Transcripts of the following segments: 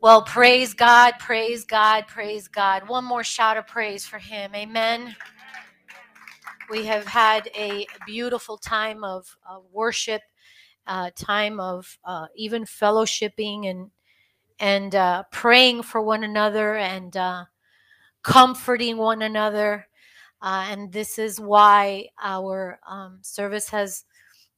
Well, praise God, praise God, praise God. One more shout of praise for him. Amen. We have had a beautiful time of, worship, uh, time of uh, even fellowshipping and and uh, praying for one another and uh, comforting one another. Uh, and this is why our um, service has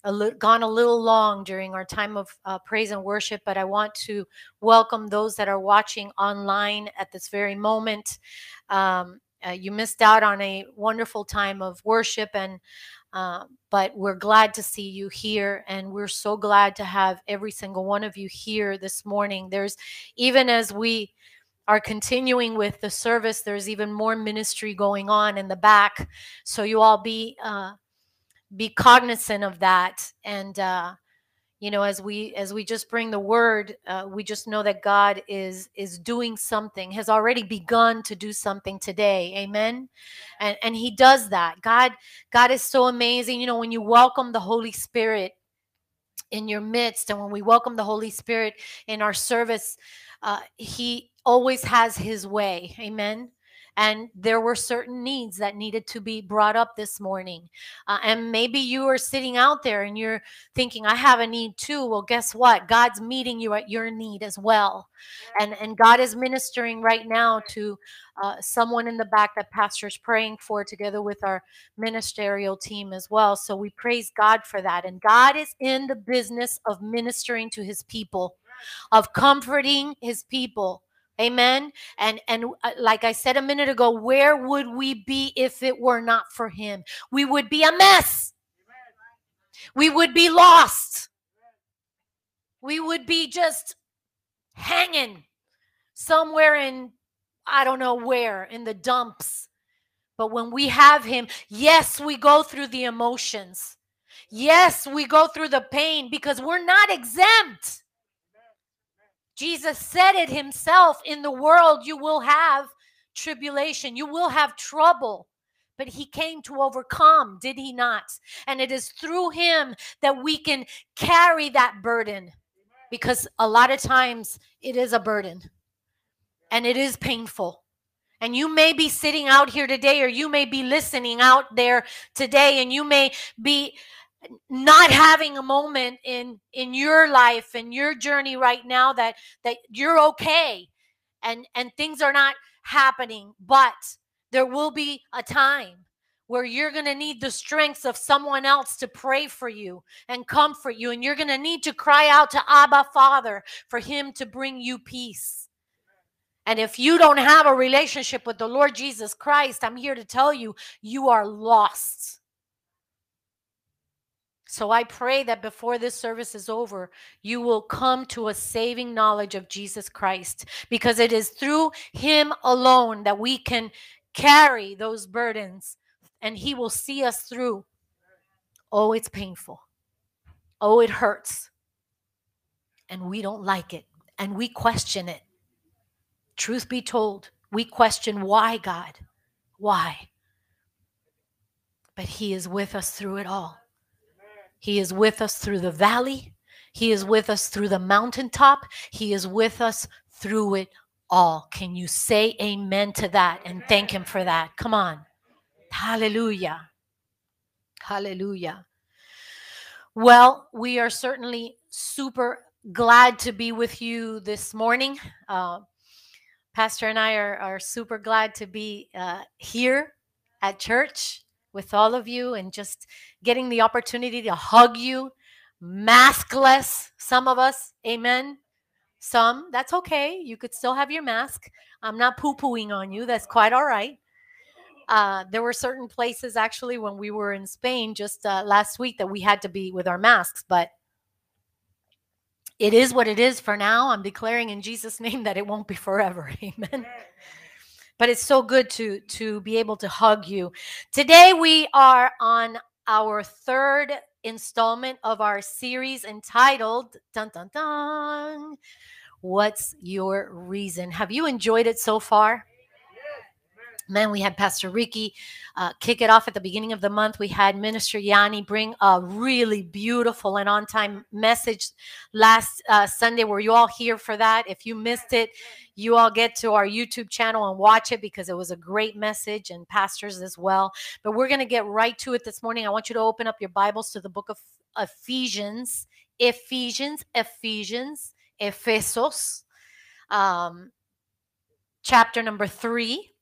a li- gone a little long during our time of uh, praise and worship. But I want to welcome those that are watching online at this very moment. Um, uh, you missed out on a wonderful time of worship and uh, but we're glad to see you here and we're so glad to have every single one of you here this morning there's even as we are continuing with the service there's even more ministry going on in the back so you all be uh, be cognizant of that. And uh, you know as we as we just bring the word uh, we just know that god is is doing something has already begun to do something today. Amen? And and he does that. God god is so amazing. You know when you welcome the holy spirit in your midst and when we welcome the holy spirit in our service uh, he always has his way. Amen and there were certain needs that needed to be brought up this morning. Uh, and maybe you are sitting out there and you're thinking, I have a need too. Well, guess what? God's meeting you at your need as well. And, and God is ministering right now to uh, someone in the back that pastor's praying for together with our ministerial team as well. So we praise God for that. And God is in the business of ministering to his people, of comforting his people Amen. And and uh, like I said a minute ago, where would we be if it were not for him? We would be a mess. We would be lost. We would be just hanging somewhere in I don't know where in the dumps. But when we have him, yes, we go through the emotions. Yes, we go through the pain because we're not exempt. Jesus said it himself in the world, you will have tribulation, you will have trouble. But he came to overcome, did he not? And it is through him that we can carry that burden because a lot of times it is a burden and it is painful. And you may be sitting out here today, or you may be listening out there today, and you may be not having a moment in in your life and your journey right now that that you're okay and and things are not happening but there will be a time where you're going to need the strength of someone else to pray for you and comfort you and you're going to need to cry out to Abba Father for him to bring you peace. And if you don't have a relationship with the Lord Jesus Christ I'm here to tell you you are lost so I pray that before this service is over, you will come to a saving knowledge of Jesus Christ because it is through him alone that we can carry those burdens and he will see us through. Oh, it's painful. Oh, it hurts. And we don't like it and we question it. Truth be told, we question why, God? Why? But he is with us through it all. He is with us through the valley. He is with us through the mountaintop. He is with us through it all. Can you say amen to that and thank Him for that? Come on. Hallelujah. Hallelujah. Well, we are certainly super glad to be with you this morning. Uh, Pastor and I are, are super glad to be uh, here at church with all of you and just getting the opportunity to hug you, maskless, some of us, amen. Some, that's okay. You could still have your mask. I'm not poo pooing on you. That's quite all right. Uh, there were certain places actually when we were in Spain just uh, last week that we had to be with our masks, but it is what it is for now. I'm declaring in Jesus' name that it won't be forever. Amen but it's so good to to be able to hug you. Today we are on our third installment of our series entitled dun dun dun What's your reason? Have you enjoyed it so far? Man, we had Pastor Ricky uh, kick it off at the beginning of the month. We had Minister Yanni bring a really beautiful and on time message last uh, Sunday. Were you all here for that? If you missed it, you all get to our YouTube channel and watch it because it was a great message and pastors as well. But we're going to get right to it this morning. I want you to open up your Bibles to the book of Ephesians, Ephesians, Ephesians, Efesios, um, chapter number three.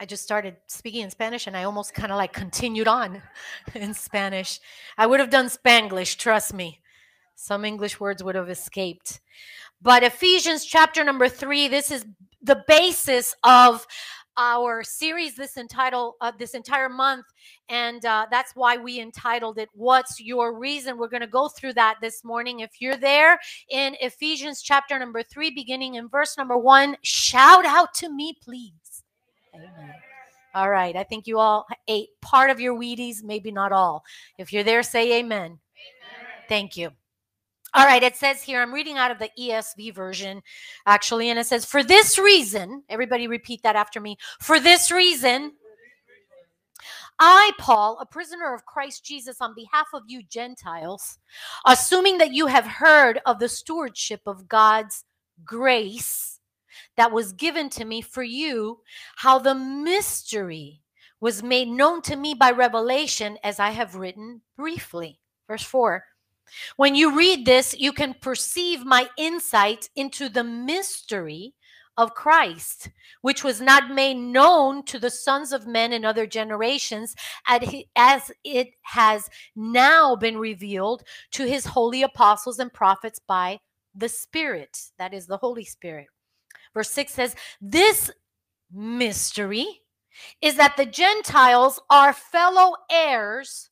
I just started speaking in Spanish and I almost kind of like continued on in Spanish. I would have done Spanglish, trust me. Some English words would have escaped. But Ephesians chapter number three, this is the basis of our series this entitled uh, this entire month and uh, that's why we entitled it what's your reason we're going to go through that this morning if you're there in ephesians chapter number three beginning in verse number one shout out to me please amen all right i think you all ate part of your wheaties maybe not all if you're there say amen, amen. thank you all right, it says here, I'm reading out of the ESV version, actually, and it says, For this reason, everybody repeat that after me. For this reason, I, Paul, a prisoner of Christ Jesus, on behalf of you Gentiles, assuming that you have heard of the stewardship of God's grace that was given to me for you, how the mystery was made known to me by revelation, as I have written briefly. Verse 4 when you read this, you can perceive my insight into the mystery of Christ, which was not made known to the sons of men in other generations, as it has now been revealed to his holy apostles and prophets by the Spirit, that is the Holy Spirit. Verse 6 says, This mystery is that the Gentiles are fellow heirs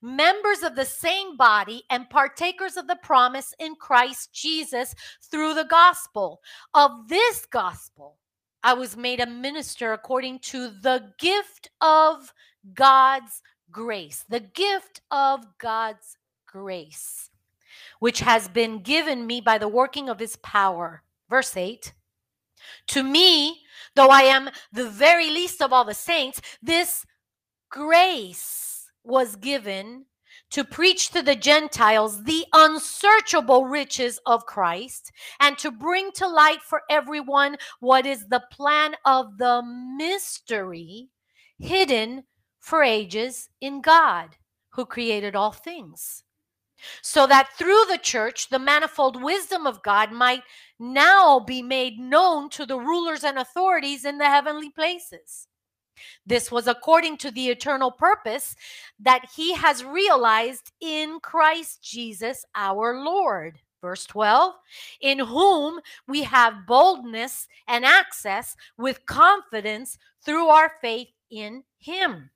members of the same body and partakers of the promise in Christ Jesus through the gospel. Of this gospel, I was made a minister according to the gift of God's grace, the gift of God's grace, which has been given me by the working of his power. Verse 8 To me, though I am the very least of all the saints, this grace was given to preach to the Gentiles the unsearchable riches of Christ and to bring to light for everyone what is the plan of the mystery hidden for ages in God who created all things. So that through the church, the manifold wisdom of God might now be made known to the rulers and authorities in the heavenly places. This was according to the eternal purpose that he has realized in Christ Jesus our Lord. Verse 12, in whom we have boldness and access with confidence through our faith in him.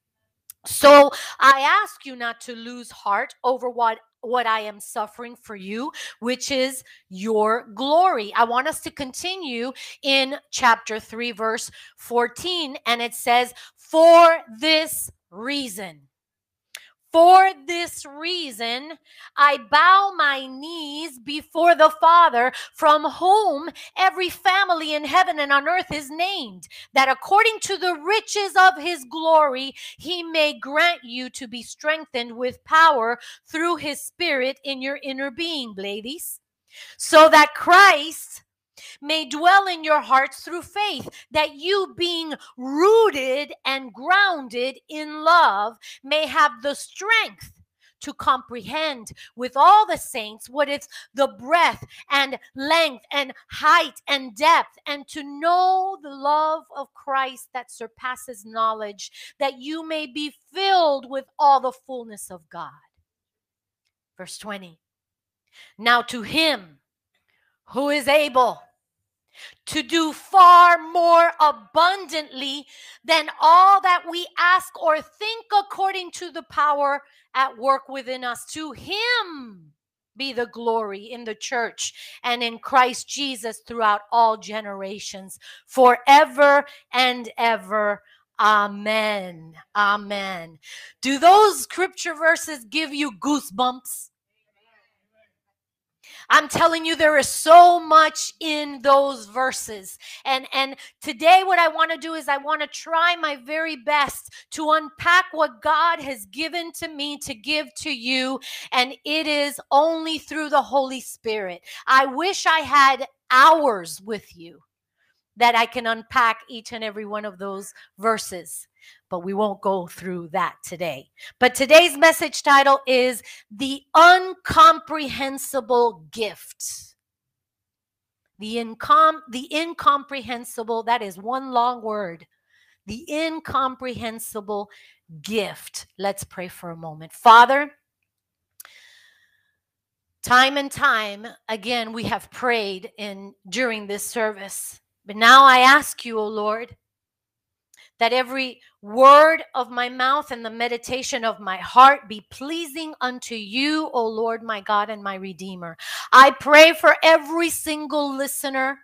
So I ask you not to lose heart over what what I am suffering for you, which is your glory. I want us to continue in chapter 3, verse 14, and it says, For this reason. For this reason, I bow my knees before the Father, from whom every family in heaven and on earth is named, that according to the riches of his glory, he may grant you to be strengthened with power through his Spirit in your inner being, ladies, so that Christ may dwell in your hearts through faith, that you, being rooted and grounded in love, may have the strength to comprehend with all the saints what is the breadth and length and height and depth, and to know the love of Christ that surpasses knowledge, that you may be filled with all the fullness of God. Verse 20. Now to him who is able to do far more abundantly than all that we ask or think according to the power at work within us. To Him be the glory in the church and in Christ Jesus throughout all generations, forever and ever. Amen. Amen. Do those scripture verses give you goosebumps? I'm telling you there is so much in those verses. And and today what I want to do is I want to try my very best to unpack what God has given to me to give to you and it is only through the Holy Spirit. I wish I had hours with you that I can unpack each and every one of those verses but we won't go through that today. But today's message title is The Uncomprehensible Gift. The, incom- the incomprehensible, that is one long word. The incomprehensible gift. Let's pray for a moment. Father, time and time again we have prayed in during this service. But now I ask you, O oh Lord, that every word of my mouth and the meditation of my heart be pleasing unto you, O Lord, my God and my Redeemer. I pray for every single listener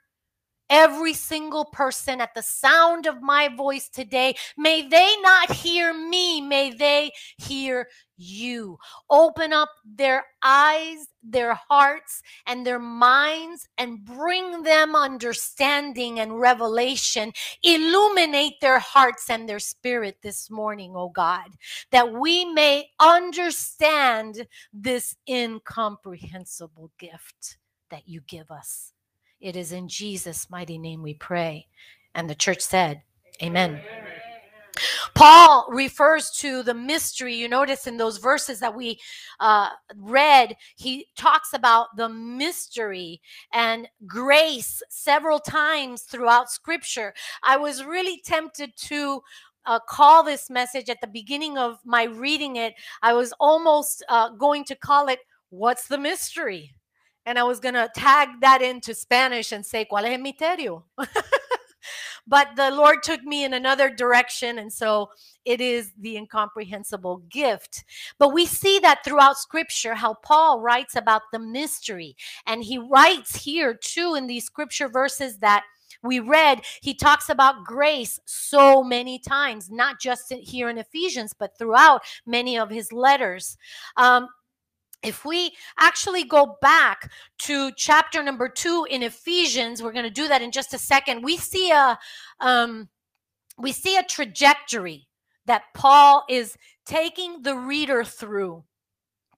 every single person at the sound of my voice today. May they not hear me, may they hear you. Open up their eyes, their hearts, and their minds and bring them understanding and revelation. Illuminate their hearts and their spirit this morning, oh God, that we may understand this incomprehensible gift that you give us. It is in Jesus' mighty name we pray. And the church said, Amen. Amen. Paul refers to the mystery. You notice in those verses that we uh, read, he talks about the mystery and grace several times throughout scripture. I was really tempted to uh, call this message at the beginning of my reading it. I was almost uh, going to call it, What's the Mystery? And I was going to tag that into Spanish and say, ¿Cuál es el misterio? but the Lord took me in another direction. And so it is the incomprehensible gift. But we see that throughout scripture, how Paul writes about the mystery. And he writes here too in these scripture verses that we read, he talks about grace so many times, not just here in Ephesians, but throughout many of his letters. Um, if we actually go back to chapter number two in ephesians we're going to do that in just a second we see a um, we see a trajectory that paul is taking the reader through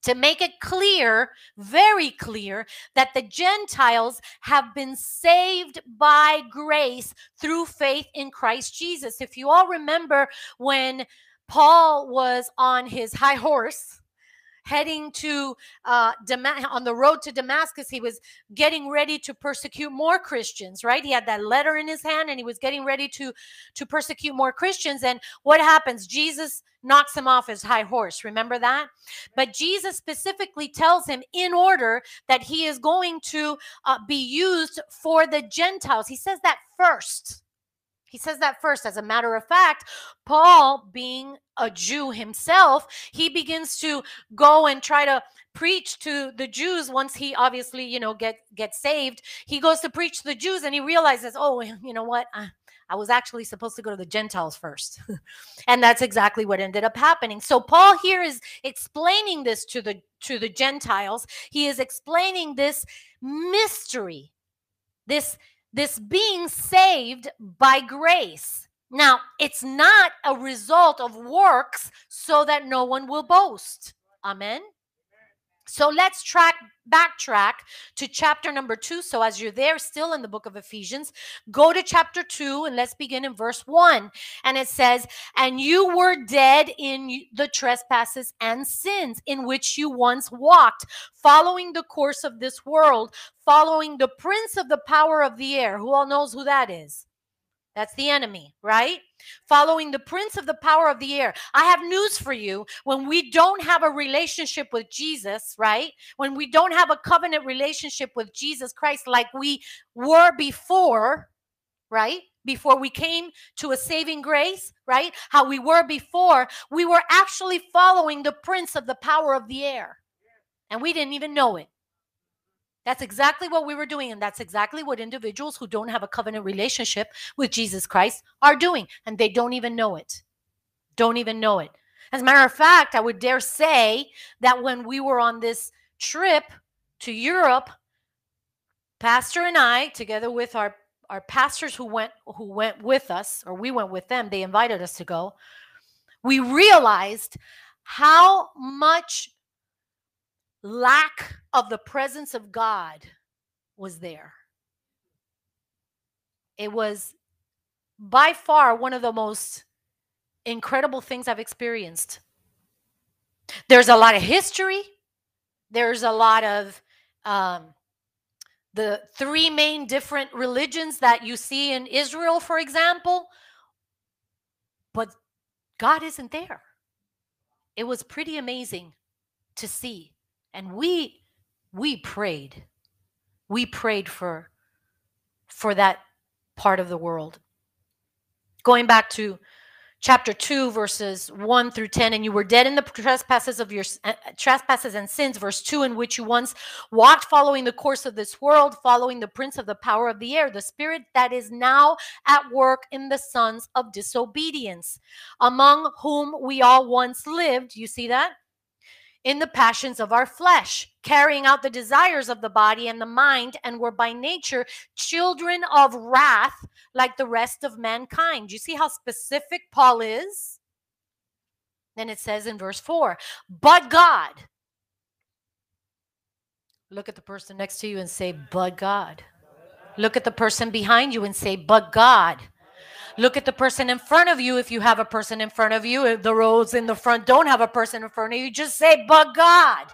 to make it clear, very clear, that the Gentiles have been saved by grace through faith in Christ Jesus. If you all remember when Paul was on his high horse, heading to uh, Dam- on the road to Damascus. He was getting ready to persecute more Christians, right? He had that letter in his hand and he was getting ready to to persecute more Christians. And what happens? Jesus knocks him off his high horse. Remember that? But Jesus specifically tells him in order that he is going to uh, be used for the Gentiles. He says that first. He says that first. As a matter of fact, Paul, being a Jew himself, he begins to go and try to preach to the Jews once he obviously, you know, get get saved. He goes to preach to the Jews and he realizes, oh, you know what? I, I was actually supposed to go to the Gentiles first. and that's exactly what ended up happening. So Paul here is explaining this to the to the Gentiles. He is explaining this mystery. This this being saved by grace. Now, it's not a result of works so that no one will boast. Amen. So let's track backtrack to chapter number 2. So as you're there still in the book of Ephesians, go to chapter 2 and let's begin in verse 1. And it says, "And you were dead in the trespasses and sins in which you once walked, following the course of this world, following the prince of the power of the air." Who all knows who that is? That's the enemy, right? Following the prince of the power of the air. I have news for you. When we don't have a relationship with Jesus, right? When we don't have a covenant relationship with Jesus Christ like we were before, right? Before we came to a saving grace, right? How we were before, we were actually following the prince of the power of the air. And we didn't even know it. That's exactly what we were doing. And that's exactly what individuals who don't have a covenant relationship with Jesus Christ are doing. And they don't even know it. Don't even know it. As a matter of fact, I would dare say that when we were on this trip to Europe pastor and I, together with our our pastors who went who went with us, or we went with them, they invited us to go. We realized how much lack of the presence of God was there. It was by far one of the most incredible things I've experienced. There's a lot of history. There's a lot of um, the three main different religions that you see in Israel, for example. But God isn't there. It was pretty amazing to see. And we we prayed. We prayed for for that part of the world. Going back to chapter 2 verses 1 through 10 and you were dead in the trespasses of your uh, trespasses and sins verse 2 in which you once walked following the course of this world following the prince of the power of the air the spirit that is now at work in the sons of disobedience among whom we all once lived you see that in the passions of our flesh, carrying out the desires of the body and the mind, and were by nature children of wrath like the rest of mankind. You see how specific Paul is? Then it says in verse 4 But God, look at the person next to you and say, But God. Look at the person behind you and say, But God. Look at the person in front of you if you have a person in front of you. If the rows in the front don't have a person in front of you, just say, but God.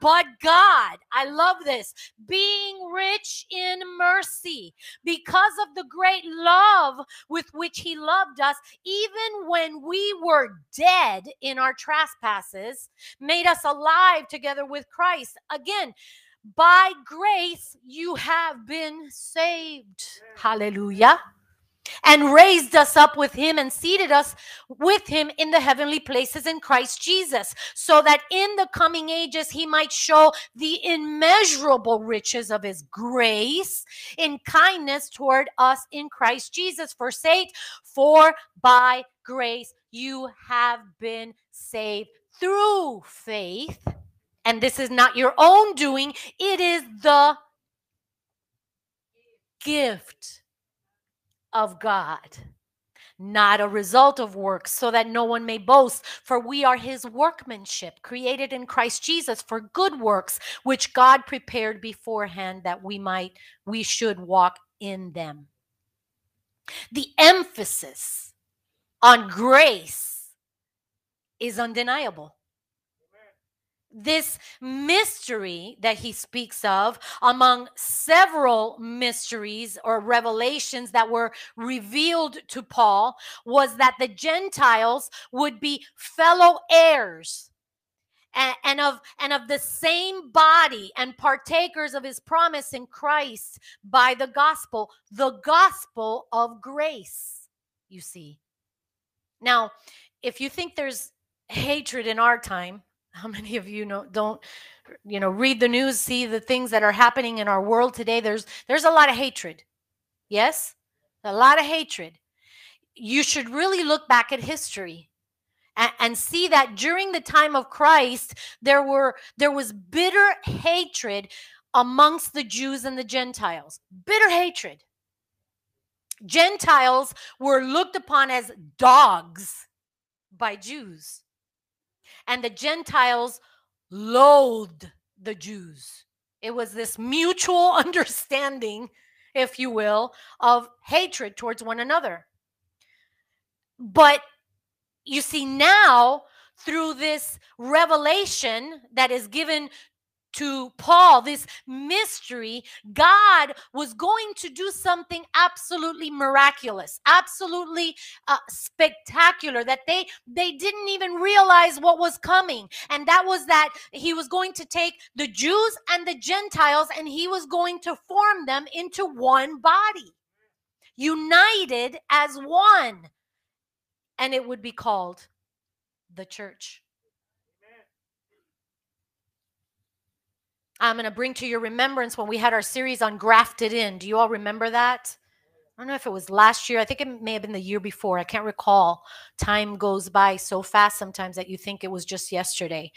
But God, I love this, being rich in mercy because of the great love with which He loved us, even when we were dead in our trespasses, made us alive together with Christ. Again, by grace you have been saved. Hallelujah and raised us up with him and seated us with him in the heavenly places in Christ Jesus, so that in the coming ages he might show the immeasurable riches of his grace in kindness toward us in Christ Jesus. Verse 8 For by grace you have been saved through faith. And this is not your own doing, it is the gift of God, not a result of works, so that no one may boast. For we are his workmanship, created in Christ Jesus for good works, which God prepared beforehand that we might, we should walk in them. The emphasis on grace is undeniable this mystery that he speaks of, among several mysteries or revelations that were revealed to Paul, was that the Gentiles would be fellow heirs. And, of and of the same body and partakers of his promise in Christ by the gospel, the gospel of grace. You see. Now, if you think there's hatred in our time, how many of you know don't you know read the news, see the things that are happening in our world today? There's there's a lot of hatred. Yes? A lot of hatred. You should really look back at history and, and see that during the time of Christ there were there was bitter hatred amongst the Jews and the Gentiles. Bitter hatred. Gentiles were looked upon as dogs by Jews and the Gentiles loathed the Jews. It was this mutual understanding, if you will, of hatred towards one another. But you see, now through this revelation that is given to Paul, this mystery, God was going to do something absolutely miraculous, absolutely uh, spectacular that they they didn't even realize what was coming. And that was that he was going to take the Jews and the Gentiles and he was going to form them into one body, united as one. And it would be called the church. I'm going to bring to your remembrance when we had our series on grafted in. Do you all remember that? I don't know if it was last year. I think it may have been the year before. I can't recall. Time goes by so fast sometimes that you think it was just yesterday.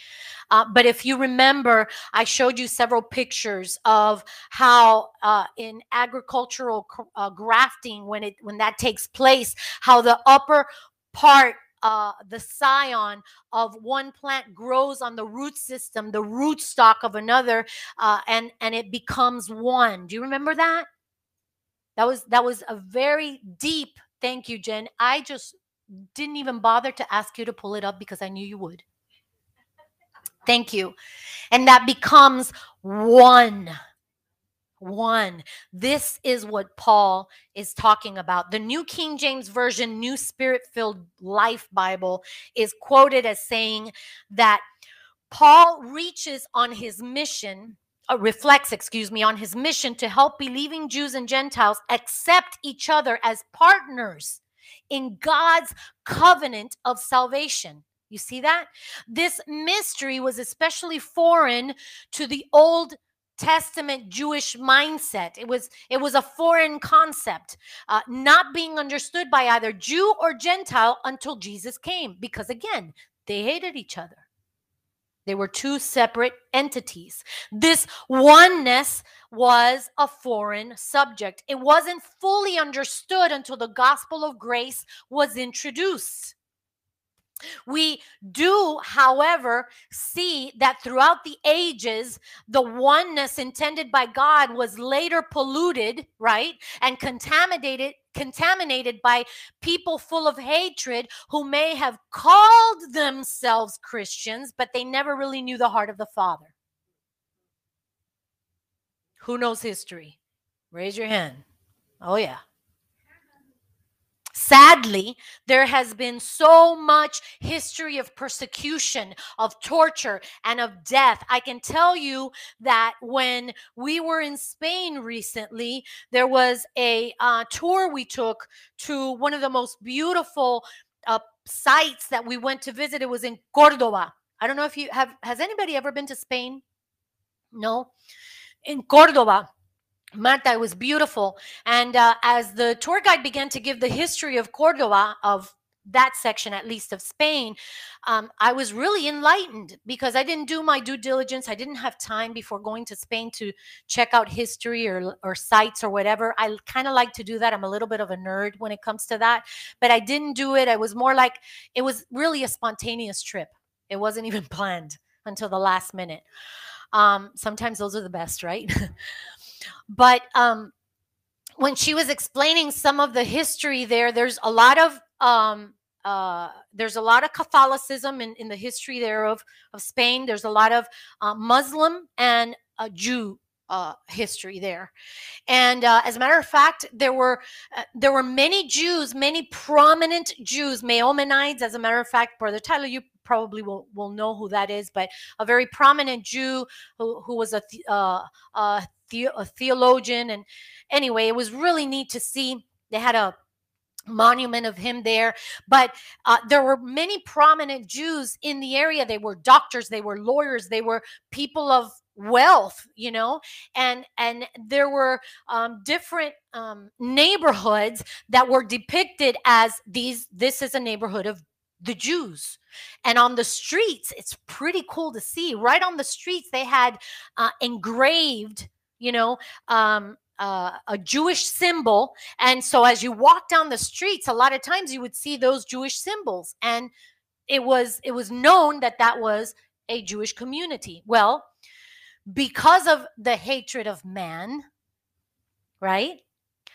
Uh, but if you remember, I showed you several pictures of how uh, in agricultural uh, grafting, when it when that takes place, how the upper part uh, the scion of one plant grows on the root system, the root stock of another, uh, and and it becomes one. Do you remember that? That was that was a very deep thank you, Jen. I just didn't even bother to ask you to pull it up because I knew you would. Thank you. And that becomes one. One. This is what Paul is talking about. The New King James Version, New Spirit filled Life Bible, is quoted as saying that Paul reaches on his mission uh, reflects, excuse me, on his mission to help believing Jews and Gentiles accept each other as partners in God's covenant of salvation. You see that? This mystery was especially foreign to the Old Testament Jewish mindset. It was it was a foreign concept, uh, not being understood by either Jew or Gentile until Jesus came, because again, they hated each other. They were two separate entities. This oneness was a foreign subject. It wasn't fully understood until the gospel of grace was introduced. We do, however, see that throughout the ages, the oneness intended by God was later polluted, right? And contaminated contaminated by people full of hatred who may have called themselves Christians, but they never really knew the heart of the Father. Who knows history? Raise your hand. Oh, yeah. Sadly, there has been so much history of persecution, of torture, and of death. I can tell you that when we were in Spain recently, there was a uh, tour we took to one of the most beautiful uh, sites that we went to visit. It was in Cordoba. I don't know if you have, has anybody ever been to Spain? No. In Cordoba Marta, it was beautiful. And uh, as the tour guide began to give the history of Cordoba, of that section at least of Spain, um, I was really enlightened because I didn't do my due diligence. I didn't have time before going to Spain to check out history or, or sites or whatever. I kind of like to do that. I'm a little bit of a nerd when it comes to that, but I didn't do it. I was more like, it was really a spontaneous trip. It wasn't even planned until the last minute. Um, sometimes those are the best, right? But um, when she was explaining some of the history there, there's a lot of um, uh, there's a lot of Catholicism in, in the history there of, of Spain. There's a lot of uh, Muslim and uh, Jew uh, history there. And uh, as a matter of fact, there were uh, there were many Jews, many prominent Jews, Maimonides. As a matter of fact, Brother Tyler, you probably will, will know who that is, but a very prominent Jew who, who was a, uh, a, the, a theologian. And anyway, it was really neat to see. They had a monument of him there but uh, there were many prominent jews in the area they were doctors they were lawyers they were people of wealth you know and and there were um, different um, neighborhoods that were depicted as these this is a neighborhood of the Jews. And on the streets, it's pretty cool to see. Right on the streets, they had uh, engraved, you know, um, uh, a Jewish symbol. And so as you walk down the streets, a lot of times you would see those Jewish symbols. And it was it was known that that was a Jewish community. Well, because of the hatred of man, right?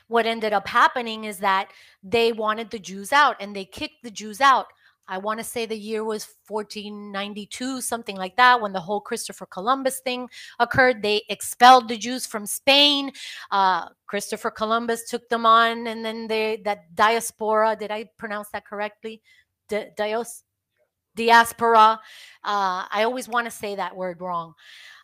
What ended up happening is that they wanted the Jews out and they kicked the Jews out I want to say the year was 1492, something like that, when the whole Christopher Columbus thing occurred. They expelled the Jews from Spain. Uh, Christopher Columbus took them on, and then they that diaspora. Did I pronounce that correctly? Di- dios, diaspora. Uh, I always want to say that word wrong.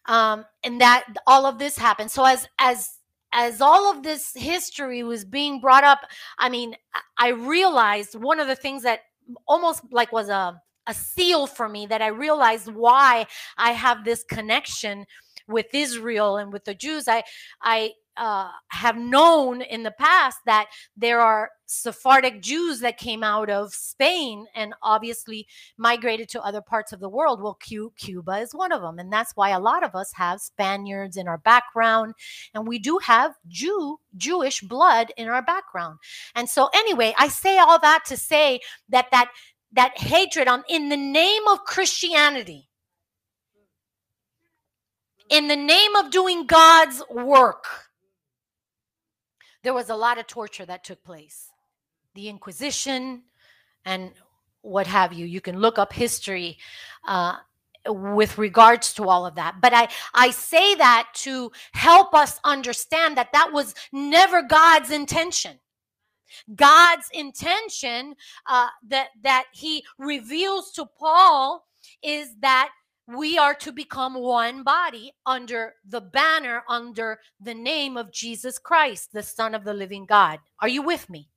Um, and that all of this happened. So as as as all of this history was being brought up, I mean, I realized one of the things that almost like was a a seal for me that I realized why I have this connection with Israel and with the Jews. I I uh, have known in the past that there are Sephardic Jews that came out of Spain and obviously migrated to other parts of the world. Well, Cuba is one of them. And that's why a lot of us have Spaniards in our background. And we do have Jew, Jewish blood in our background. And so anyway, I say all that to say that that that hatred on in the name of Christianity in the name of doing God's work, there was a lot of torture that took place. The Inquisition and what have you. You can look up history uh, with regards to all of that. But I, I say that to help us understand that that was never God's intention. God's intention uh, that that He reveals to Paul is that we are to become one body under the banner, under the name of Jesus Christ, the Son of the living God. Are you with me?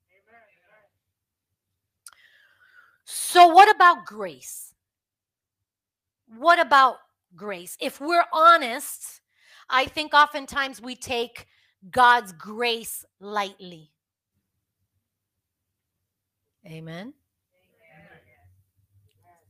So, what about grace? What about grace? If we're honest, I think oftentimes we take God's grace lightly. Amen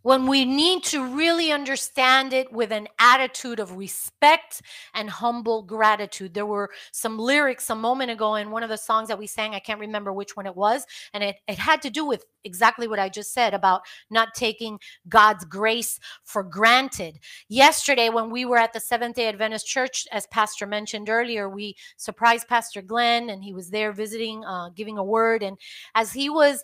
when we need to really understand it with an attitude of respect and humble gratitude. There were some lyrics a moment ago in one of the songs that we sang. I can't remember which one it was. And it, it had to do with exactly what I just said about not taking God's grace for granted. Yesterday, when we were at the Seventh day Adventist Church, as Pastor mentioned earlier, we surprised Pastor Glenn and he was there visiting, uh, giving a word. And as he was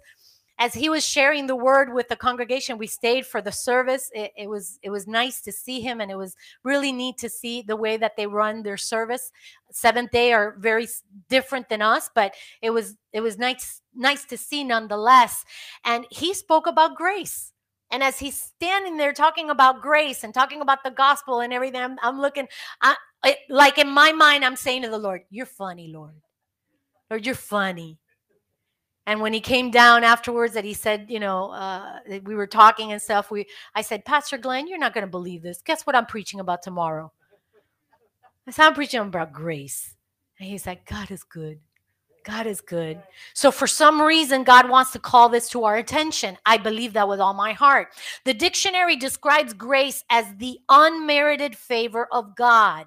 as he was sharing the word with the congregation we stayed for the service. It, it, was it was nice to see him and it was really neat to see the way that they run their service. Seventh day are very different than us but it was it was nice nice to see nonetheless. And he spoke about grace. And as he's standing there talking about grace and talking about the gospel and everything i'm, I'm looking I, it, like in my mind i'm saying to the lord you're funny lord. Lord you're funny and when he came down afterwards that he said you know uh, we were talking and stuff we i said pastor glenn you're not going to believe this. Guess what i'm preaching about tomorrow? I said i'm preaching about grace. And he's like god is good. God is good. So for some reason god wants to call this to our attention. I believe that with all my heart. The dictionary describes grace as the unmerited favor of god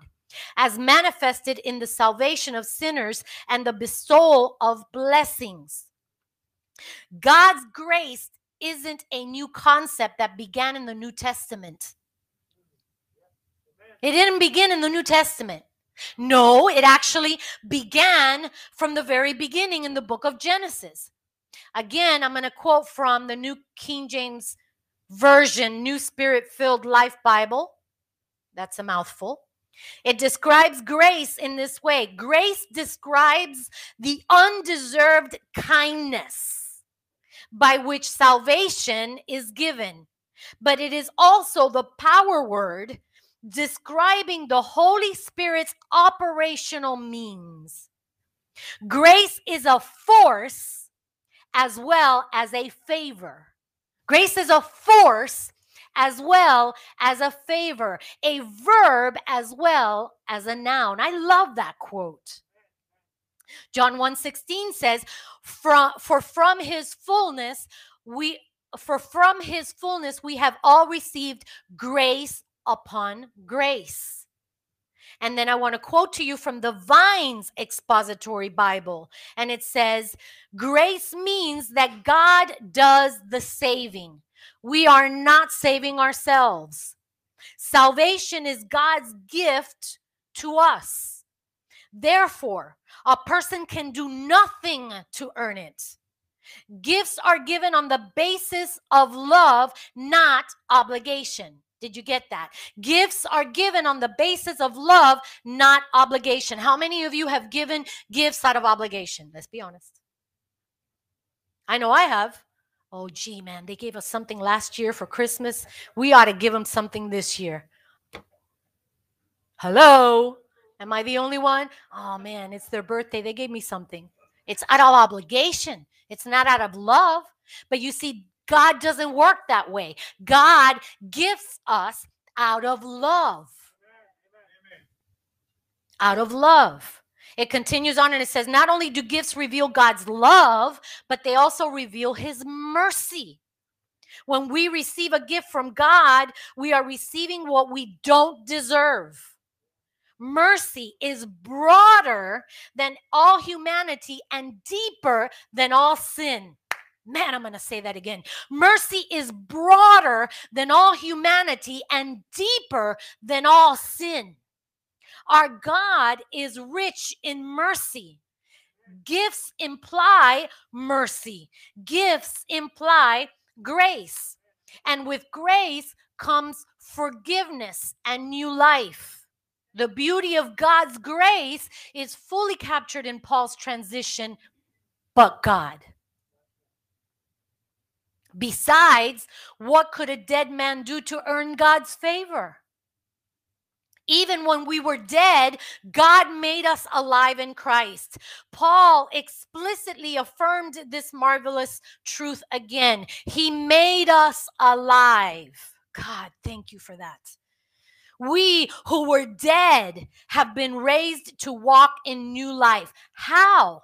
as manifested in the salvation of sinners and the bestowal of blessings God's grace isn't a new concept that began in the New Testament. It didn't begin in the New Testament. No, it actually began from the very beginning in the book of Genesis. Again, I'm going to quote from the New King James Version, New Spirit Filled Life Bible. That's a mouthful. It describes grace in this way grace describes the undeserved kindness by which salvation is given. But it is also the power word describing the Holy Spirit's operational means. Grace is a force as well as a favor. Grace is a force as well as a favor, a verb as well as a noun. I love that quote. John 1:16 says, from, "For from his fullness we for from his fullness we have all received grace upon grace." And then I want to quote to you from the Vines Expository Bible. And it says, Grace means that God does the saving. We are not saving ourselves. Salvation is God's gift to us. Therefore, a person can do nothing to earn it. Gifts are given on the basis of love, not obligation. Did you get that? Gifts are given on the basis of love, not obligation. How many of you have given gifts out of obligation? Let's be honest. I know I have. Oh, gee, man, they gave us something last year for Christmas. We ought to give them something this year. Hello? Am I the only one? Oh man, it's their birthday. They gave me something. It's out of obligation, it's not out of love. But you see, God doesn't work that way. God gives us out of love. Out of love. It continues on and it says, Not only do gifts reveal God's love, but they also reveal his mercy. When we receive a gift from God, we are receiving what we don't deserve. Mercy is broader than all humanity and deeper than all sin. Man, I'm going to say that again. Mercy is broader than all humanity and deeper than all sin. Our God is rich in mercy. Gifts imply mercy, gifts imply grace. And with grace comes forgiveness and new life. The beauty of God's grace is fully captured in Paul's transition, but God. Besides, what could a dead man do to earn God's favor? Even when we were dead, God made us alive in Christ. Paul explicitly affirmed this marvelous truth again. He made us alive. God, thank you for that. We who were dead have been raised to walk in new life. How?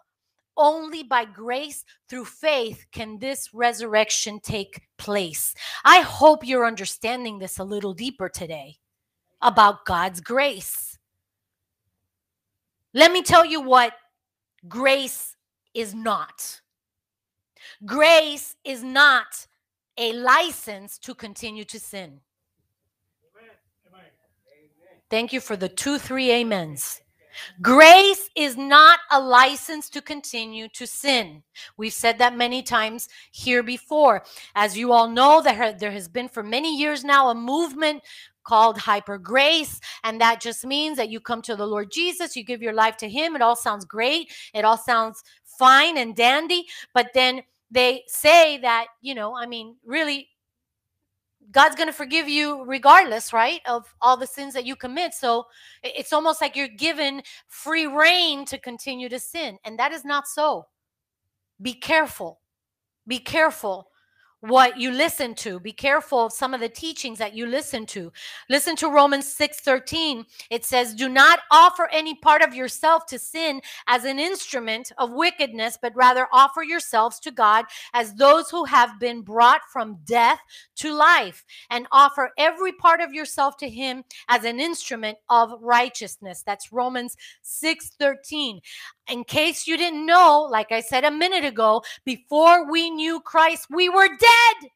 Only by grace through faith can this resurrection take place. I hope you're understanding this a little deeper today about God's grace. Let me tell you what grace is not. Grace is not a license to continue to sin. Thank you for the two, three amens. Grace is not a license to continue to sin. We've said that many times here before. As you all know, there, has been for many years now a movement called hyper grace. And that just means that you come to the Lord Jesus, you give your life to Him. It all sounds great, it all sounds fine and dandy. But then they say that, you know, I mean, really, God's going to forgive you regardless, right, of all the sins that you commit. So it's almost like you're given free rein to continue to sin. And that is not so. Be careful. Be careful what you listen to. Be careful of some of the teachings that you listen to. Listen to Romans 6 13. It says, Do not offer any part of yourself to sin as an instrument of wickedness, but rather offer yourselves to God as those who have been brought from death to life, and offer every part of yourself to Him as an instrument of righteousness. That's Romans 6 13 in case you didn't know, like I said a minute ago, before we knew Christ, we were dead.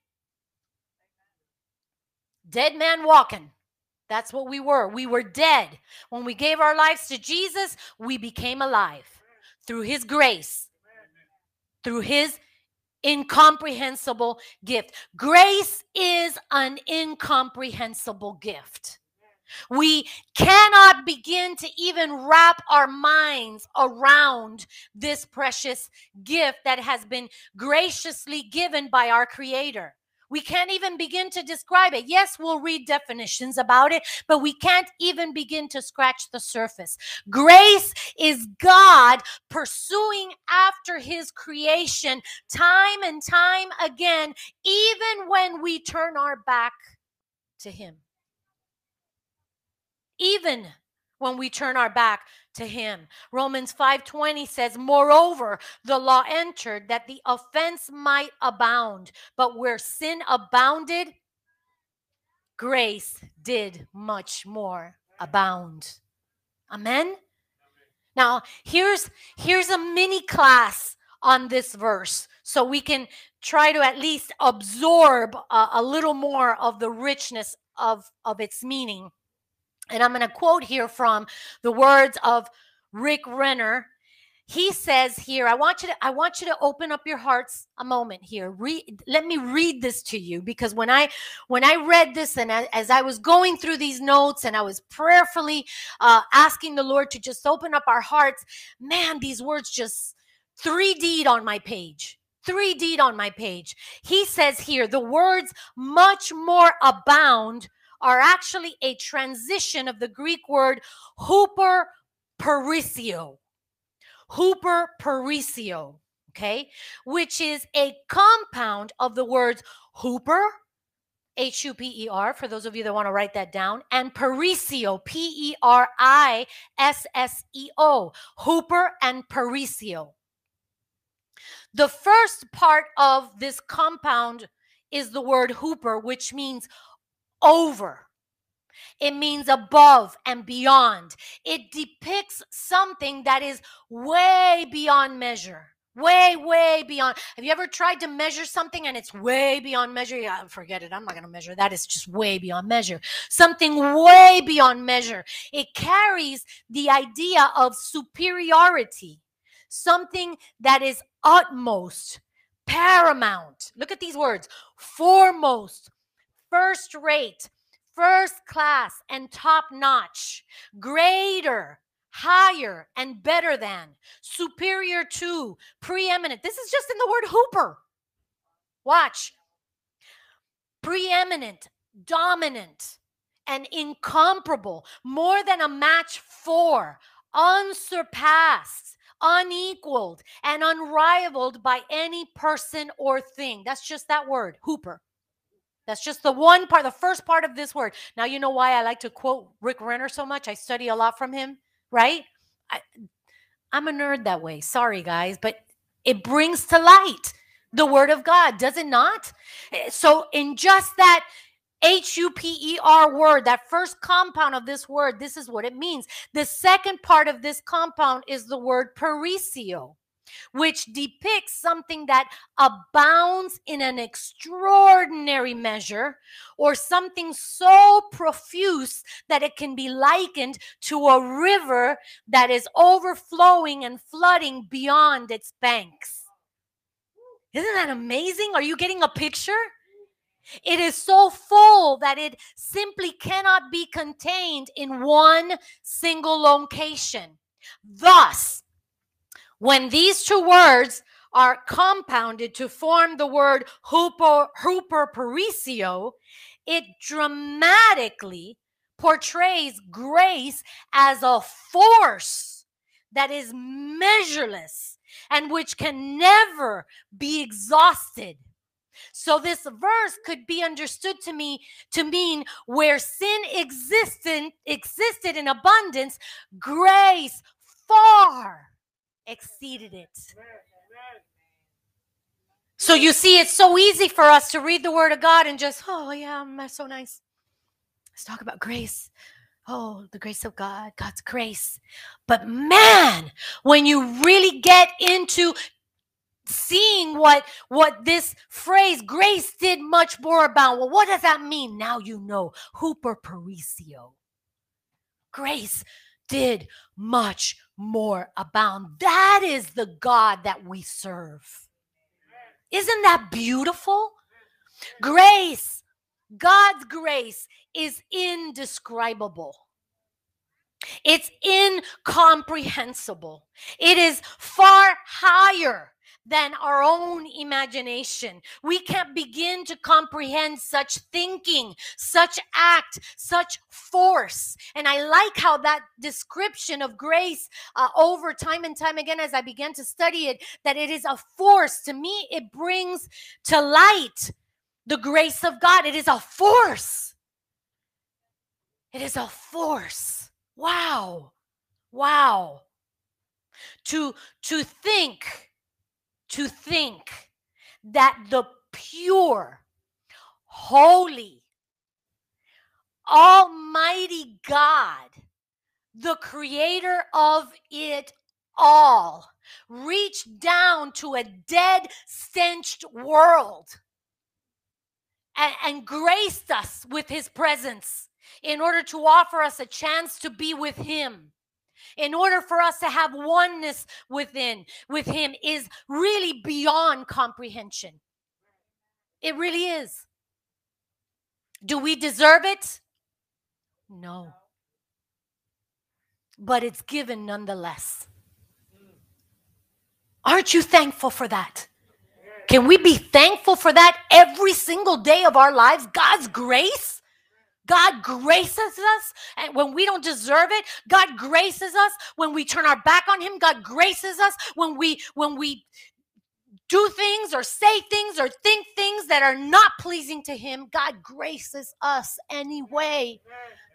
Dead man walking. That's what we were. We were dead. When we gave our lives to Jesus, we became alive through his grace, through his incomprehensible gift. Grace is an incomprehensible gift. We cannot begin to even wrap our minds around this precious gift that has been graciously given by our Creator. We can't even begin to describe it. Yes, we'll read definitions about it, but we can't even begin to scratch the surface. Grace is God pursuing after his creation time and time again, even when we turn our back to him even when we turn our back to him. Romans 5:20 says, "Moreover, the law entered that the offense might abound, but where sin abounded, grace did much more abound." Amen. Now, here's here's a mini class on this verse so we can try to at least absorb a, a little more of the richness of of its meaning. And I'm going to quote here from the words of Rick Renner. He says here, I want you to I want you to open up your hearts a moment here. Read, let me read this to you because when I when I read this and as I was going through these notes and I was prayerfully uh, asking the Lord to just open up our hearts, man, these words just 3D'd on my page. 3D'd on my page. He says here, the words much more abound are actually a transition of the Greek word huper perisseo. Huper perisseo, okay, which is a compound of the words huper, H U P E R, for those of you that want to write that down, and Perisseo, P E R I S S E O, Huper and Perisseo. The first part of this compound is the word Huper, which means over. It means above and beyond. It depicts something that is way beyond measure. Way, way beyond. Have you ever tried to measure something and it's way beyond measure? Yeah, forget it. I'm not going to measure that. It's just way beyond measure. Something way beyond measure. It carries the idea of superiority, something that is utmost, paramount. Look at these words foremost, first rate, first class, and top notch, greater, higher and better than, superior to, preeminent. This is just in the word huper. Watch. Preeminent, dominant, and incomparable, more than a match for, unsurpassed, unequaled, and unrivaled by any person or thing. That's just that word, huper. That's just the one part, the first part of this word. Now, you know why I like to quote Rick Renner so much? I study a lot from him right? I, I'm a nerd that way. Sorry, guys, but it brings to light the word of God, does it not? Eh, so, in just that H U P E R word, that first compound of this word, this is what it means. The second part of this compound is the word perisseo which depicts something that abounds in an extraordinary measure or something so profuse that it can be likened to a river that is overflowing and flooding beyond its banks. Isn't that amazing? Are you getting a picture? It is so full that it simply cannot be contained in one single location. Thus, when these two words are compounded to form the word huper, huper it dramatically portrays grace as a force that is measureless and which can never be exhausted. So this verse could be understood to me to mean where sin existed existed in abundance, grace far exceeded it. So you see, it's so easy for us to read the word of God and just, oh, yeah, mm, that's so nice. Let's talk about grace. Oh, the grace of God, God's grace. But man, when you really get into seeing what what this phrase grace did much more about well what does that mean now you know huper perisseo grace did much more abound. That is the God that we serve. Isn't that beautiful? Grace, God's grace is indescribable. It's incomprehensible. It is far higher than our own imagination. We can't begin to comprehend such thinking, such act, such force. And I like how that description of grace uh, over time and time again, as I began to study it, that it is a force. To me, it brings to light the grace of God. It is a force. It is a force. Wow. Wow. To to think to think that the pure, holy, almighty God, the creator of it all, reached down to a dead, stenched world and, and, graced us with his presence in order to offer us a chance to be with him in order for us to have oneness within with him is really beyond comprehension. It really is. Do we deserve it? No. But it's given nonetheless. Aren't you thankful for that? Can we be thankful for that every single day of our lives? God's grace God graces us and when we don't deserve it. God graces us when we turn our back on him. God graces us when we when we do things or say things or think things that are not pleasing to Him, God graces us anyway.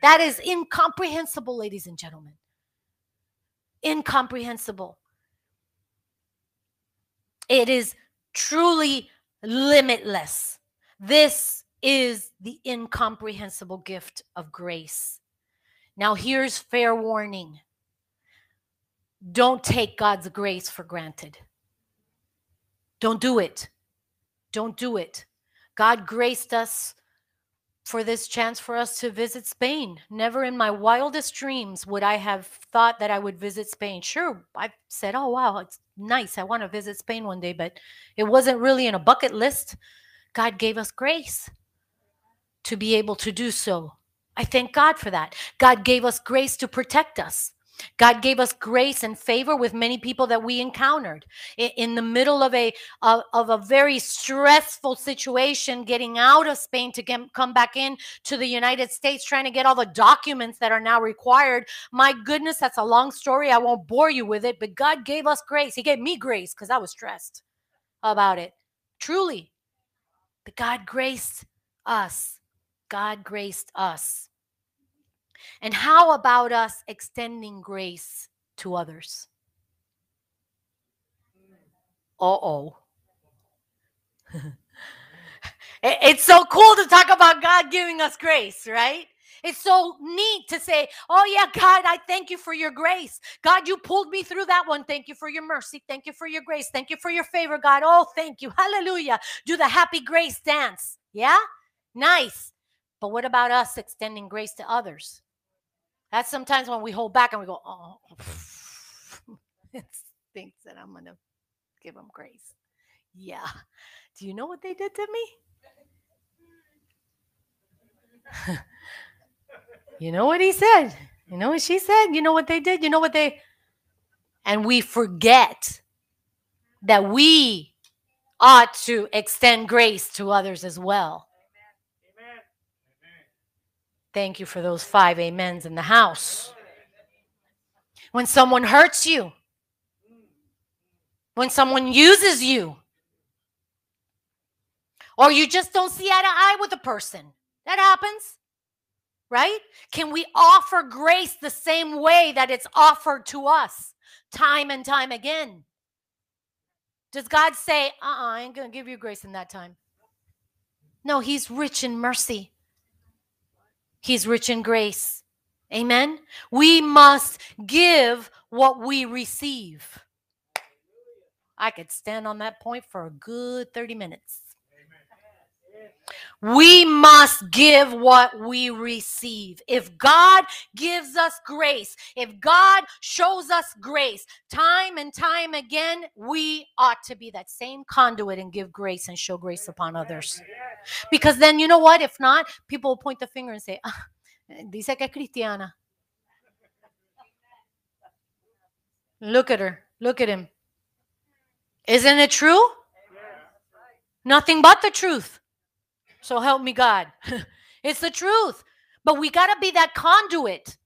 That is incomprehensible, ladies and gentlemen. Incomprehensible. It is truly limitless. This is the incomprehensible gift of grace. Now, here's fair warning don't take God's grace for granted. Don't do it. Don't do it. God graced us for this chance for us to visit Spain. Never in my wildest dreams would I have thought that I would visit Spain. Sure, I said, oh, wow, it's nice. I want to visit Spain one day, but it wasn't really in a bucket list. God gave us grace to be able to do so. I thank God for that. God gave us grace to protect us. God gave us grace and favor with many people that we encountered in the middle of a of, a very stressful situation getting out of Spain to get, come back in to the United States trying to get all the documents that are now required. My goodness, that's a long story. I won't bore you with it, but God gave us grace. He gave me grace cuz I was stressed about it. Truly. But God graced us. God graced us. And how about us extending grace to others? Uh oh. it's so cool to talk about God giving us grace, right? It's so neat to say, Oh, yeah, God, I thank you for your grace. God, you pulled me through that one. Thank you for your mercy. Thank you for your grace. Thank you for your favor, God. Oh, thank you. Hallelujah. Do the happy grace dance. Yeah? Nice. But what about us extending grace to others? That's sometimes when we hold back and we go, oh, it thinks that I'm going to give them grace. Yeah. Do you know what they did to me? you know what he said? You know what she said? You know what they did? You know what they. And we forget that we ought to extend grace to others as well. Thank you for those five amens in the house. When someone hurts you, when someone uses you, or you just don't see eye to eye with a person, that happens, right? Can we offer grace the same way that it's offered to us time and time again? Does God say, uh uh-uh, I ain't going to give you grace in that time? No, He's rich in mercy. He's rich in grace. Amen. We must give what we receive. I could stand on that point for a good 30 minutes. We must give what we receive. If God gives us grace, if God shows us grace time and time again, we ought to be that same conduit and give grace and show grace upon others. Because then, you know what? If not, people will point the finger and say, ah, dice que es cristiana. Look at her. Look at him. Isn't it true? Nothing but the truth. So help me God. it's the truth. But we got to be that conduit.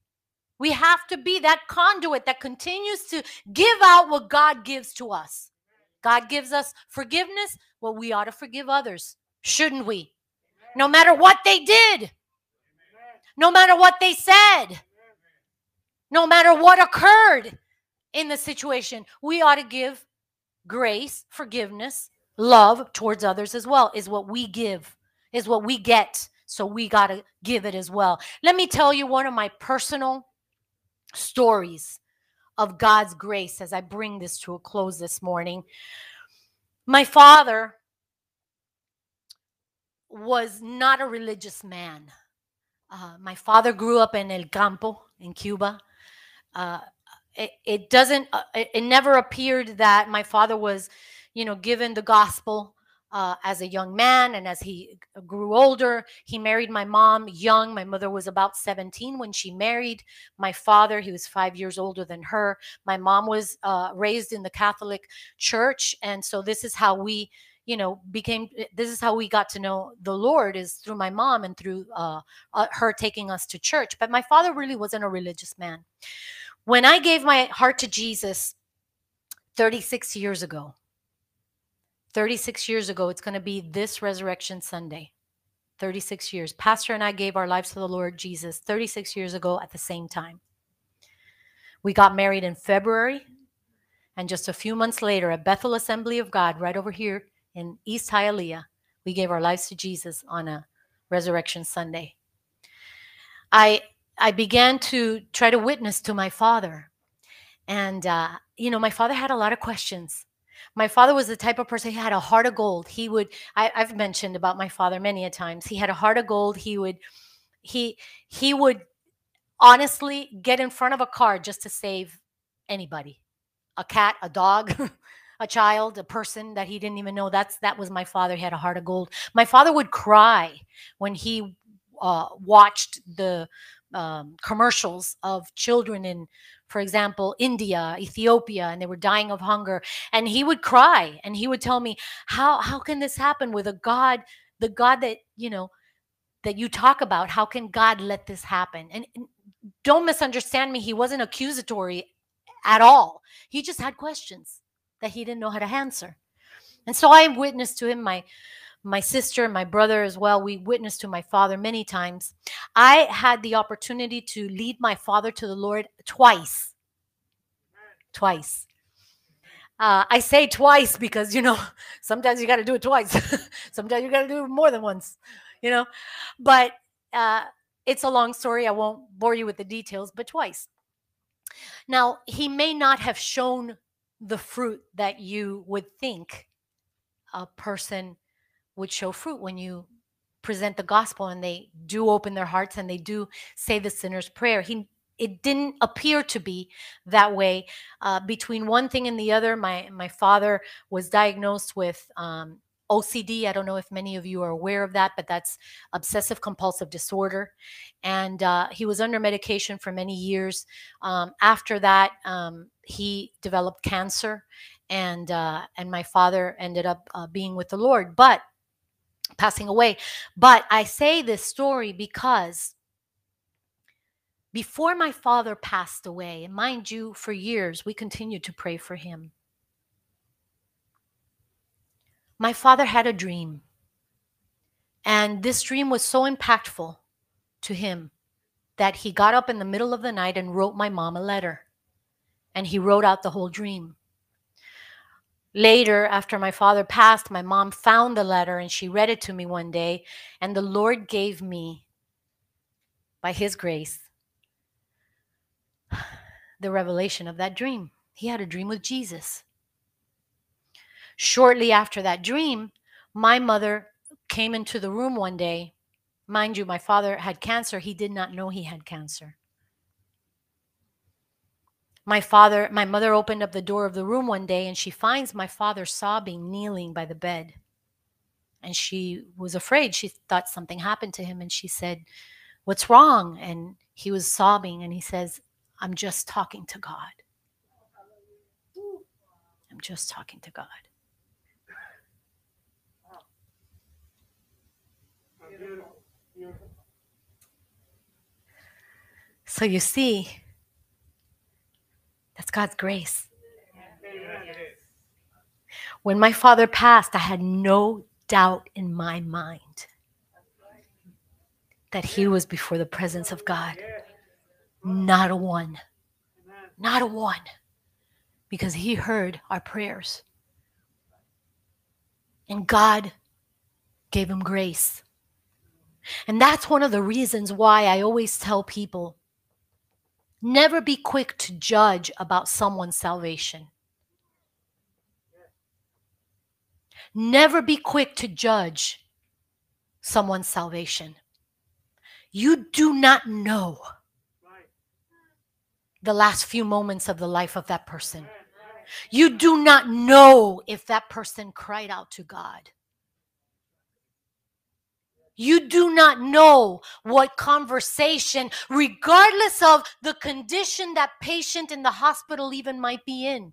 We have to be that conduit that continues to give out what God gives to us. God gives us forgiveness. Well, we ought to forgive others, shouldn't we? No matter what they did, no matter what they said, no matter what occurred in the situation, we ought to give grace, forgiveness, love towards others as well, is what we give is what we get. So we got to give it as well. Let me tell you one of my personal stories of God's grace as I bring this to a close this morning. My father was not a religious man. Uh, my father grew up in El Campo in Cuba. Uh, it, it, doesn't, uh, it, it never appeared that my father was, you know, given the gospel uh, as a young man and as he grew older he married my mom young. My mother was about 17 when she married my father. He was five years older than her. My mom was uh, raised in the catholic church and so this is how we you know became this is how we got to know the lord is through my mom and through uh, uh, her taking us to church. But my father really wasn't a religious man. When i gave my heart to jesus 36 years ago 36 years ago, it's going to be this Resurrection Sunday. 36 years. Pastor and I gave our lives to the Lord Jesus 36 years ago at the same time. We got married in February, and just a few months later, at Bethel Assembly of God, right over here in East Hialeah, we gave our lives to Jesus on a Resurrection Sunday. I I began to try to witness to my father, and uh, you know, my father had a lot of questions. My father was the type of person, he had a heart of gold. He would, I, I've mentioned about my father many a times. He had a heart of gold. He would, he, he would honestly get in front of a car just to save anybody a cat, a dog. a child, a person that he didn't even know. That's that was my father. He had a heart of gold. My father would cry when he uh, watched the um, commercials of children in for example, India, Ethiopia, and they were dying of hunger. And he would cry and he would tell me, How how can this happen with a God, the God that, you know, that you talk about? How can God let this happen? And, and don't misunderstand me, he wasn't accusatory at all. He just had questions that he didn't know how to answer. And so I witnessed to him my my sister, my brother as well, we witnessed to my father many times. I had the opportunity to lead my father to the Lord twice. Twice. Uh, I say twice because, you know, sometimes you got to do it twice. sometimes you got to do it more than once, you know. But uh, it's a long story. I won't bore you with the details, but twice. Now, he may not have shown the fruit that you would think a person would show fruit when you present the gospel and they do open their hearts and they do say the sinner's prayer. He it didn't appear to be that way. Uh, between one thing and the other, my my father was diagnosed with um, OCD. I don't know if many of you are aware of that, but that's obsessive compulsive disorder. And uh, he was under medication for many years. Um, after that, um, he developed cancer, and uh, and my father ended up uh, being with the Lord. But passing away. But I say this story because before my father passed away, and mind you, for years we continued to pray for him. My father had a dream, and this dream was so impactful to him that he got up in the middle of the night and wrote my mom a letter. And he wrote out the whole dream. Later, after my father passed, my mom found the letter and she read it to me one day. And the Lord gave me, by His grace, the revelation of that dream. He had a dream with Jesus. Shortly after that dream, my mother came into the room one day. Mind you, my father had cancer. He did not know he had cancer my father my mother opened up the door of the room one day and she finds my father sobbing kneeling by the bed. And she was afraid. She thought something happened to him and she said what's wrong? And he was sobbing and he says i'm just talking to god. I'm just talking to god. So you see that's God's grace. When my father passed, I had no doubt in my mind that he was before the presence of God. Not a one. Not a one. Because he heard our prayers. And God gave him grace. And that's one of the reasons why I always tell people Never be quick to judge about someone's salvation. Never be quick to judge someone's salvation. You do not know the last few moments of the life of that person. You do not know if that person cried out to God. You do not know what conversation, regardless of the condition that patient in the hospital even might be in.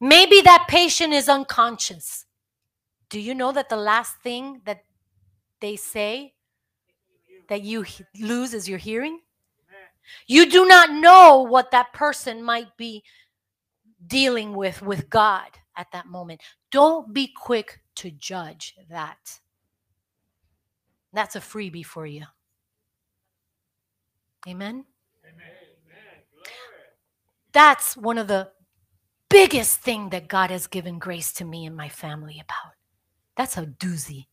Maybe that patient is unconscious. Do you know that the last thing that they say that you lose is your hearing? You do not know what that person might be dealing with with God at that moment. Don't be quick to judge that. That's a freebie for you. Amen. That's one of the biggest thing that God has given grace to me and my family about. That's a doozy.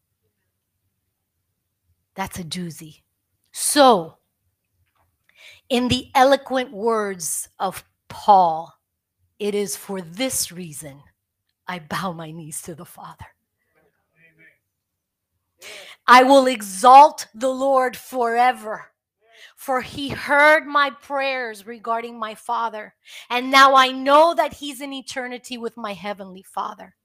That's a doozy. So, in the eloquent words of Paul, it is for this reason I bow my knees to the Father. I will exalt the Lord forever for he heard my prayers regarding my father. And now I know that he's in eternity with my heavenly father.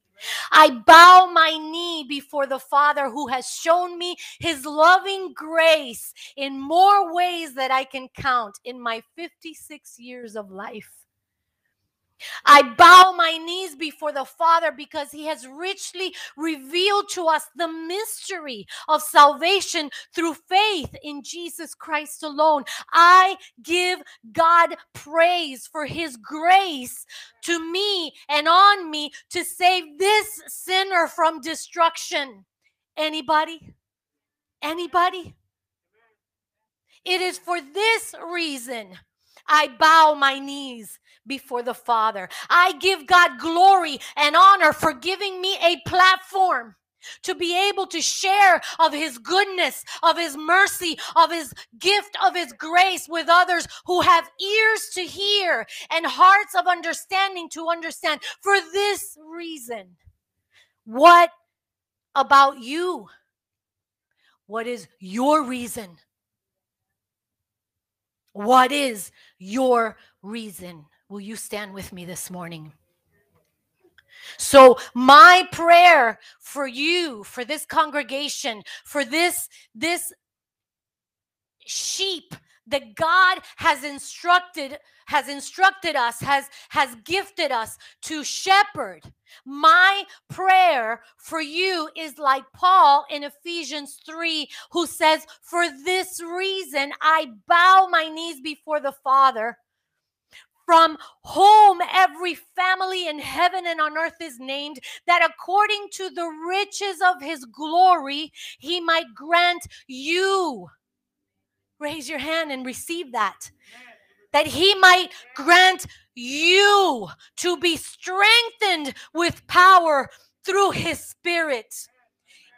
I bow my knee before the Father who has shown me his loving grace in more ways that I can count in my 56 years of life. I bow my knees before the Father because He has richly revealed to us the mystery of salvation through faith in Jesus Christ alone. I give God praise for His grace to me and on me to save this sinner from destruction. Anybody? Anybody? It is for this reason I bow my knees before the Father. I give God glory and honor for giving me a platform to be able to share of his goodness, of his mercy, of his gift, of his grace with others who have ears to hear and hearts of understanding to understand. For this reason, what about you? What is your reason? What is your reason? Will you stand with me this morning? So my prayer for you, for this congregation, for this this sheep that God has instructed has instructed us has has gifted us to shepherd my prayer for you is like Paul in Ephesians 3 who says for this reason I bow my knees before the Father from whom every family in heaven and on earth is named, that according to the riches of his glory, he might grant you. Raise your hand and receive that. That he might grant you to be strengthened with power through his spirit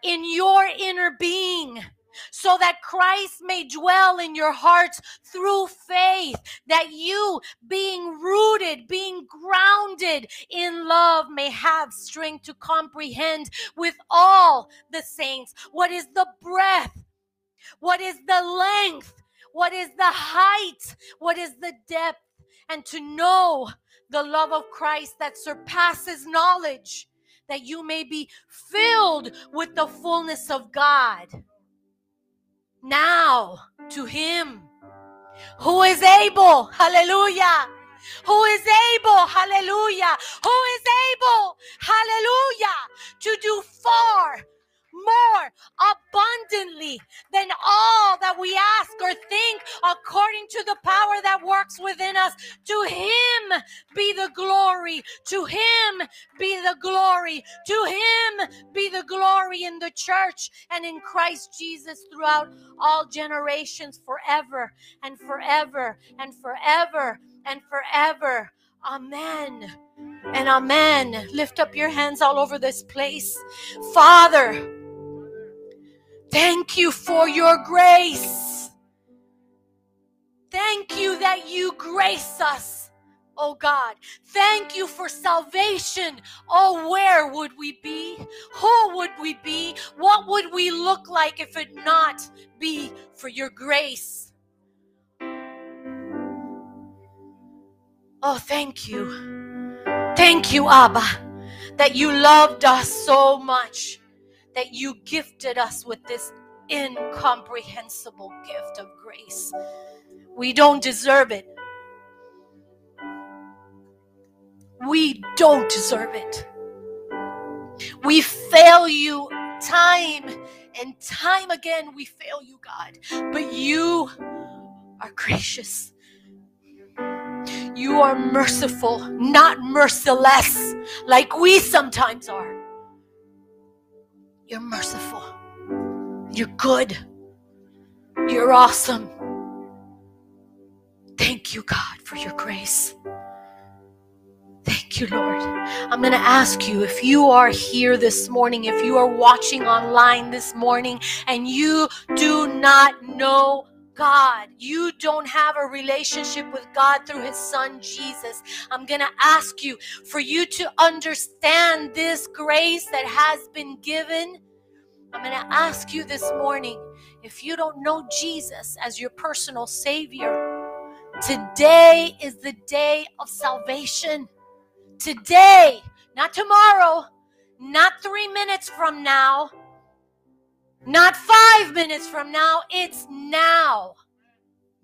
in your inner being so that Christ may dwell in your hearts through faith, that you, being rooted, being grounded in love, may have strength to comprehend with all the saints what is the breadth, what is the length, what is the height, what is the depth, and to know the love of Christ that surpasses knowledge. That you may be filled with the fullness of God now to him who is able, hallelujah, who is able, hallelujah, who is able, hallelujah, to do far more abundantly than all that we ask or think according to the power that works within us. To Him be the glory. To Him be the glory. To Him be the glory in the church and in Christ Jesus throughout all generations, forever and forever and forever and forever. Amen and amen. Lift up your hands all over this place. Father, Thank you for your grace. Thank you that you grace us, oh God. Thank you for salvation. Oh, where would we be? Who would we be? What would we look like if it not be for your grace? Oh, thank you. Thank you, Abba, that you loved us so much that you gifted us with this incomprehensible gift of grace. We don't deserve it. We don't deserve it. We fail you time and time again. We fail you, God. But you are gracious. You are merciful, not merciless like we sometimes are. You're merciful. You're good. You're awesome. Thank you, God, for your grace. Thank you, Lord. I'm going to ask you if you are here this morning, if you are watching online this morning, and you do not know God, you don't have a relationship with God through His Son Jesus. I'm going to ask you for you to understand this grace that has been given. I'm going to ask you this morning if you don't know Jesus as your personal Savior, today is the day of salvation. Today, not tomorrow, not three minutes from now, not five minutes from now. It's now.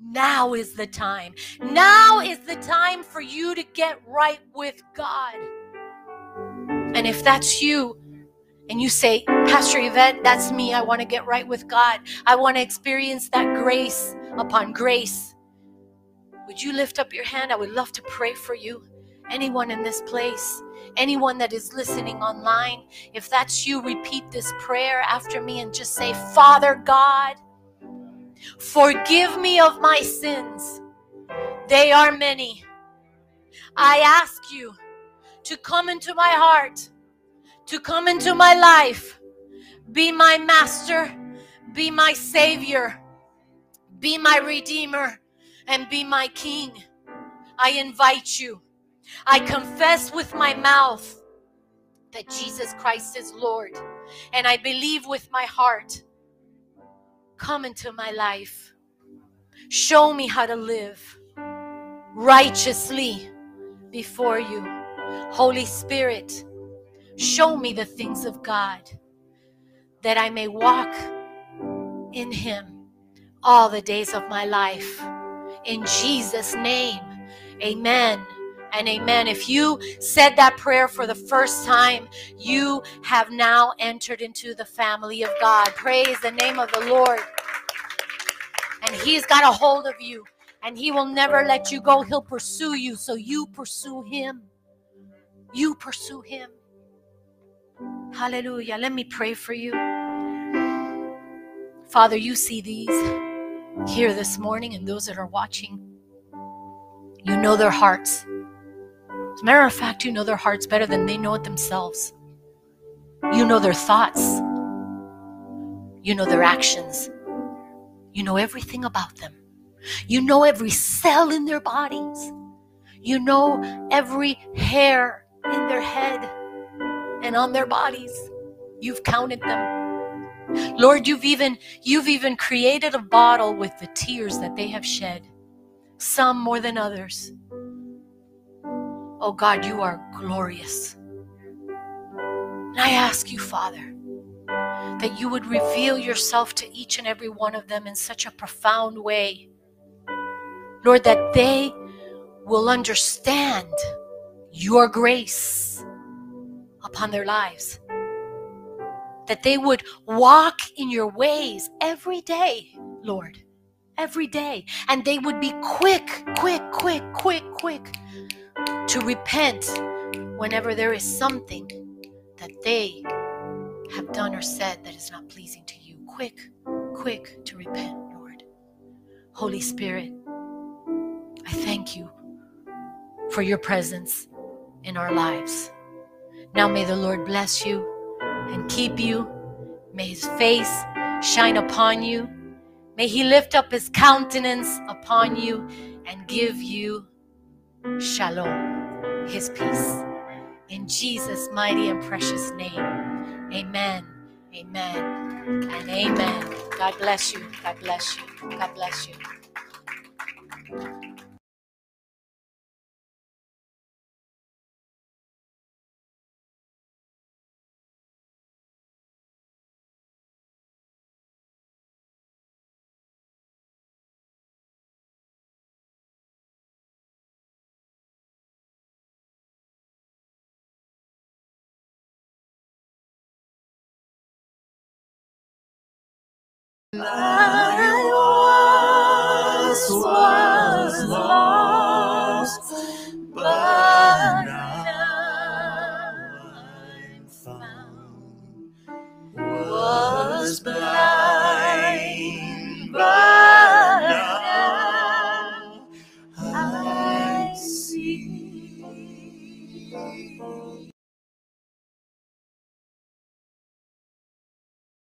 Now is the time. Now is the time for you to get right with God. And if that's you, and you say, Pastor Yvette, that's me. I want to get right with God. I want to experience that grace upon grace. Would you lift up your hand? I would love to pray for you. Anyone in this place, anyone that is listening online, if that's you, repeat this prayer after me and just say, Father God, forgive me of my sins. They are many. I ask you to come into my heart, to come into my life, be my master, be my savior, be my redeemer, and be my king. I invite you I confess with my mouth that Jesus Christ is Lord, and I believe with my heart. Come into my life. Show me how to live righteously before you. Holy Spirit, show me the things of God that I may walk in Him all the days of my life. In Jesus' name, amen and amen. If you said that prayer for the first time, you have now entered into the family of God. Praise the name of the Lord. And He's got a hold of you, and He will never let you go. He'll pursue you, so you pursue Him. You pursue Him. Hallelujah. Let me pray for you. Father, you see these here this morning and those that are watching. You know their hearts. As a matter of fact, you know their hearts better than they know it themselves. You know their thoughts. You know their actions. You know everything about them. You know every cell in their bodies. You know every hair in their head and on their bodies. You've counted them. Lord, you've even you've even created a bottle with the tears that they have shed. Some more than others. Oh God, you are glorious. And I ask you, Father, that you would reveal yourself to each and every one of them in such a profound way. Lord, that they will understand your grace upon their lives. That they would walk in your ways every day, Lord, every day. And they would be quick, quick, quick, quick, quick to repent whenever there is something that they have done or said that is not pleasing to you. Quick, quick to repent, Lord. Holy Spirit, I thank you for your presence in our lives. Now may the Lord bless you and keep you. May his face shine upon you. May he lift up his countenance upon you and give you shalom, his peace. In Jesus' mighty and precious name, amen, amen, and amen. God bless you. God bless you. God bless you. Love.